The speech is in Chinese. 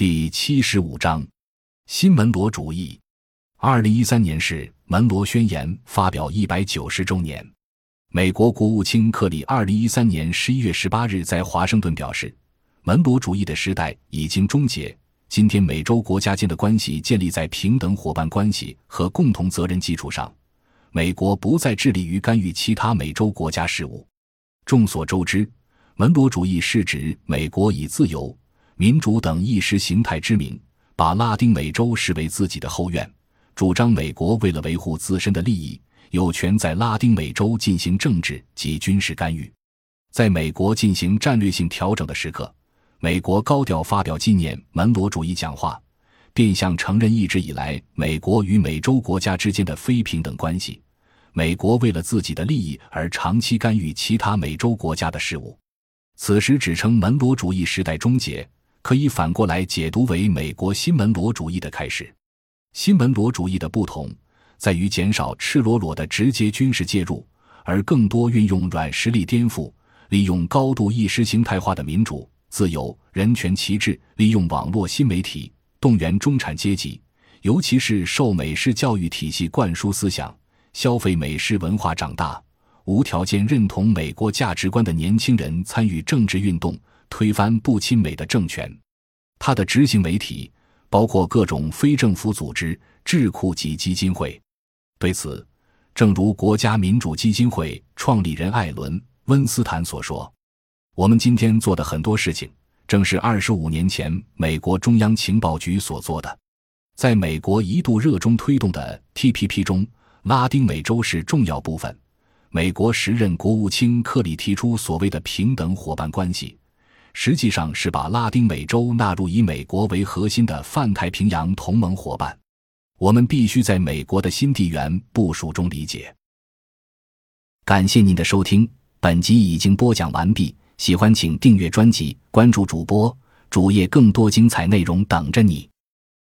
第七十五章，新门罗主义。二零一三年是门罗宣言发表一百九十周年。美国国务卿克里二零一三年十一月十八日在华盛顿表示，门罗主义的时代已经终结。今天，美洲国家间的关系建立在平等伙伴关系和共同责任基础上。美国不再致力于干预其他美洲国家事务。众所周知，门罗主义是指美国以自由。民主等意识形态之名，把拉丁美洲视为自己的后院，主张美国为了维护自身的利益，有权在拉丁美洲进行政治及军事干预。在美国进行战略性调整的时刻，美国高调发表纪念门罗主义讲话，变相承认一直以来美国与美洲国家之间的非平等关系。美国为了自己的利益而长期干预其他美洲国家的事务，此时只称门罗主义时代终结。可以反过来解读为美国新门罗主义的开始。新门罗主义的不同在于减少赤裸裸的直接军事介入，而更多运用软实力颠覆，利用高度意识形态化的民主、自由、人权旗帜，利用网络新媒体动员中产阶级，尤其是受美式教育体系灌输思想、消费美式文化长大、无条件认同美国价值观的年轻人参与政治运动。推翻不亲美的政权，他的执行媒体包括各种非政府组织、智库及基金会。对此，正如国家民主基金会创立人艾伦·温斯坦所说：“我们今天做的很多事情，正是二十五年前美国中央情报局所做的。”在美国一度热衷推动的 TPP 中，拉丁美洲是重要部分。美国时任国务卿克里提出所谓的平等伙伴关系。实际上是把拉丁美洲纳入以美国为核心的泛太平洋同盟伙伴。我们必须在美国的新地缘部署中理解。感谢您的收听，本集已经播讲完毕。喜欢请订阅专辑，关注主播主页，更多精彩内容等着你。